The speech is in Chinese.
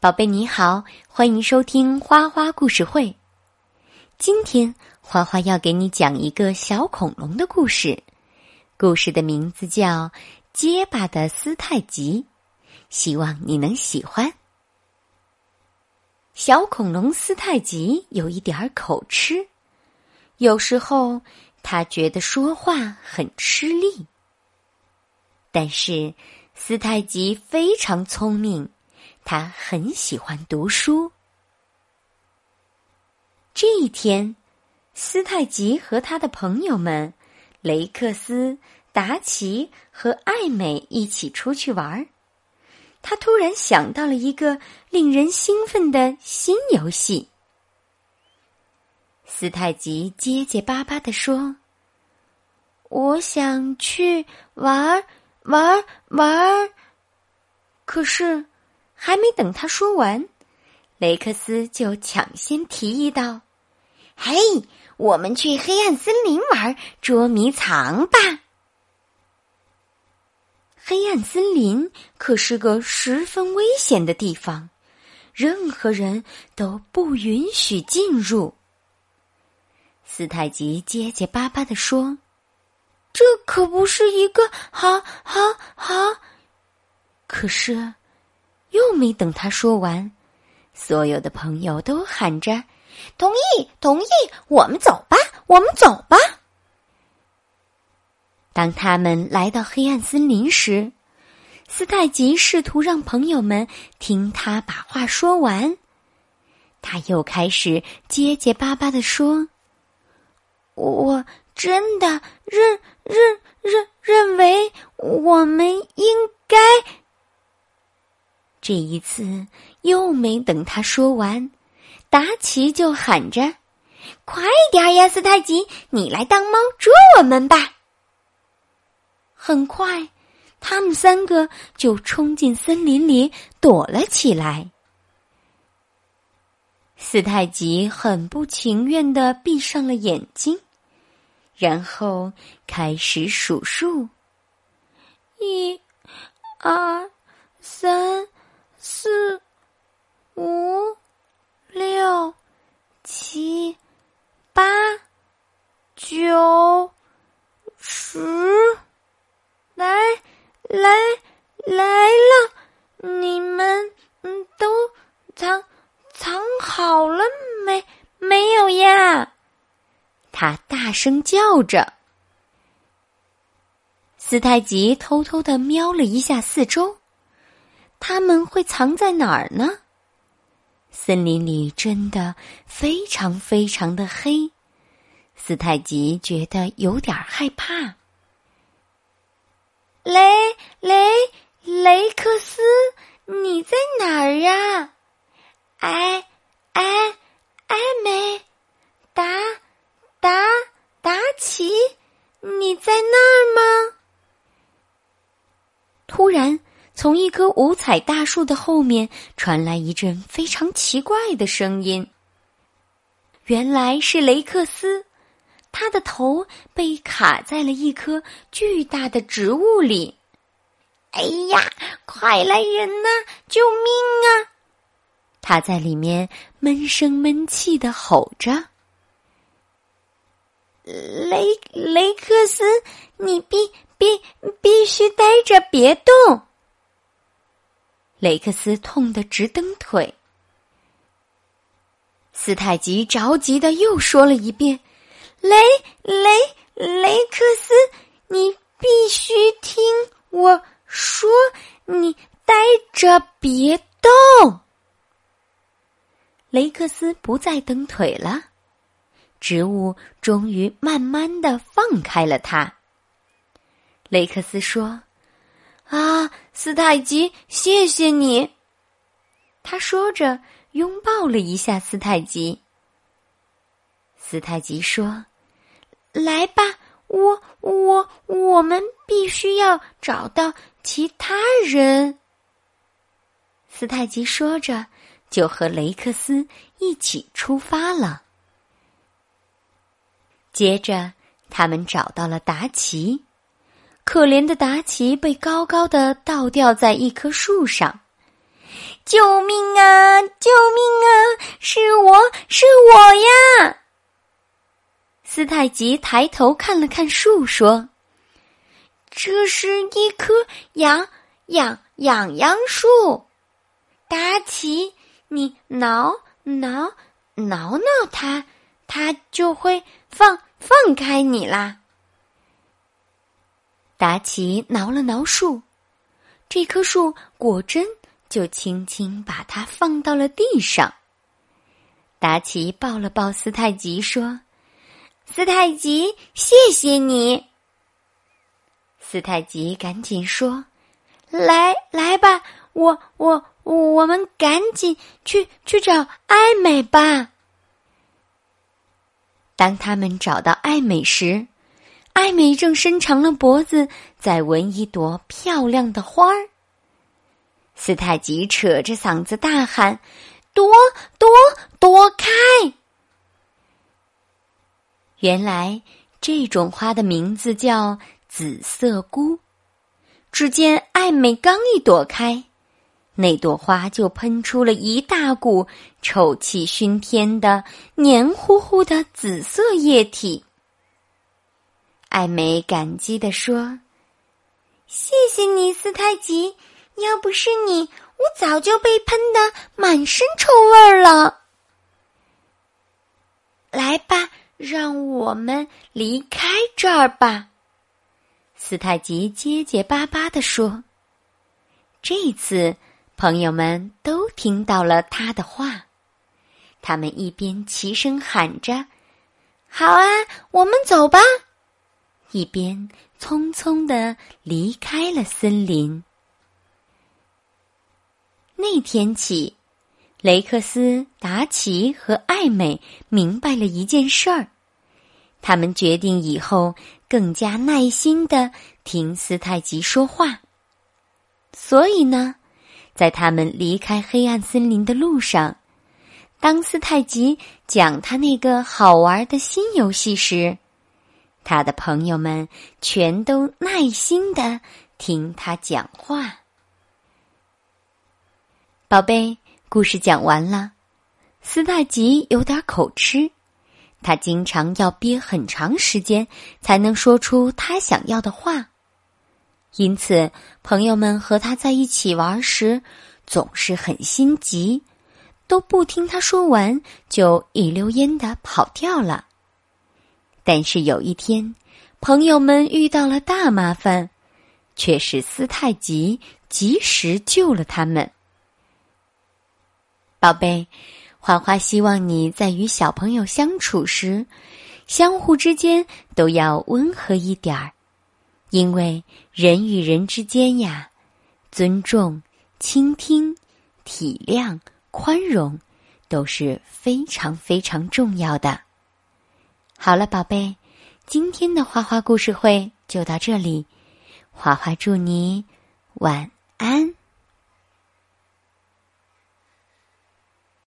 宝贝你好，欢迎收听花花故事会。今天花花要给你讲一个小恐龙的故事，故事的名字叫《结巴的斯泰吉》，希望你能喜欢。小恐龙斯泰吉有一点口吃，有时候他觉得说话很吃力。但是斯泰吉非常聪明。他很喜欢读书。这一天，斯泰吉和他的朋友们雷克斯、达奇和艾美一起出去玩儿他突然想到了一个令人兴奋的新游戏。斯泰吉结结巴巴地说：“我想去玩儿玩儿玩儿。”可是。还没等他说完，雷克斯就抢先提议道：“嘿，我们去黑暗森林玩捉迷藏吧！黑暗森林可是个十分危险的地方，任何人都不允许进入。”斯泰吉结结巴巴的说：“这可不是一个好好好。”可是。又没等他说完，所有的朋友都喊着：“同意，同意，我们走吧，我们走吧。”当他们来到黑暗森林时，斯泰吉试图让朋友们听他把话说完。他又开始结结巴巴的说：“我真的认认认认为我们应该。”这一次又没等他说完，达奇就喊着：“快点呀，斯泰吉，你来当猫捉我们吧！”很快，他们三个就冲进森林里躲了起来。斯泰吉很不情愿的闭上了眼睛，然后开始数数：一、二、三。四、五、六、七、八、九、十，来来来了！你们嗯都藏藏好了没？没有呀！他大声叫着。斯泰吉偷偷的瞄了一下四周。他们会藏在哪儿呢？森林里真的非常非常的黑，斯泰吉觉得有点害怕。雷雷雷克斯，你在哪儿呀？哎哎艾美达达达奇，你在那儿吗？突然。从一棵五彩大树的后面传来一阵非常奇怪的声音。原来是雷克斯，他的头被卡在了一棵巨大的植物里。哎呀，快来人呐！救命啊！他在里面闷声闷气的吼着：“雷雷克斯，你必必必须待着，别动。”雷克斯痛得直蹬腿。斯泰吉着急的又说了一遍：“雷雷雷克斯，你必须听我说，你待着别动。”雷克斯不再蹬腿了，植物终于慢慢的放开了他。雷克斯说。啊，斯泰吉，谢谢你。他说着，拥抱了一下斯泰吉。斯泰吉说：“来吧，我我我们必须要找到其他人。”斯泰吉说着，就和雷克斯一起出发了。接着，他们找到了达奇。可怜的达奇被高高的倒吊在一棵树上，救命啊！救命啊！是我是我呀！斯泰吉抬头看了看树，说：“这是一棵痒痒痒痒树。达奇，你挠挠挠挠它，它就会放放开你啦。”达奇挠了挠树，这棵树果真就轻轻把它放到了地上。达奇抱了抱斯泰吉，说：“斯泰吉，谢谢你。”斯泰吉赶紧说：“来来吧，我我我们赶紧去去找艾美吧。”当他们找到艾美时，艾美正伸长了脖子，在闻一朵漂亮的花儿。斯泰吉扯着嗓子大喊：“躲躲躲开！”原来这种花的名字叫紫色菇。只见艾美刚一躲开，那朵花就喷出了一大股臭气熏天的黏糊糊的紫色液体。艾美感激地说：“谢谢你，斯泰吉。要不是你，我早就被喷得满身臭味儿了。来吧，让我们离开这儿吧。”斯泰吉结结巴巴地说。这一次，朋友们都听到了他的话，他们一边齐声喊着：“好啊，我们走吧。”一边匆匆的离开了森林。那天起，雷克斯、达奇和艾美明白了一件事儿，他们决定以后更加耐心的听斯泰吉说话。所以呢，在他们离开黑暗森林的路上，当斯泰吉讲他那个好玩的新游戏时，他的朋友们全都耐心的听他讲话。宝贝，故事讲完了。斯大吉有点口吃，他经常要憋很长时间才能说出他想要的话，因此朋友们和他在一起玩时总是很心急，都不听他说完就一溜烟的跑掉了。但是有一天，朋友们遇到了大麻烦，却是斯太吉及时救了他们。宝贝，花花希望你在与小朋友相处时，相互之间都要温和一点儿，因为人与人之间呀，尊重、倾听、体谅、宽容都是非常非常重要的。好了，宝贝，今天的花花故事会就到这里。花花祝你晚安。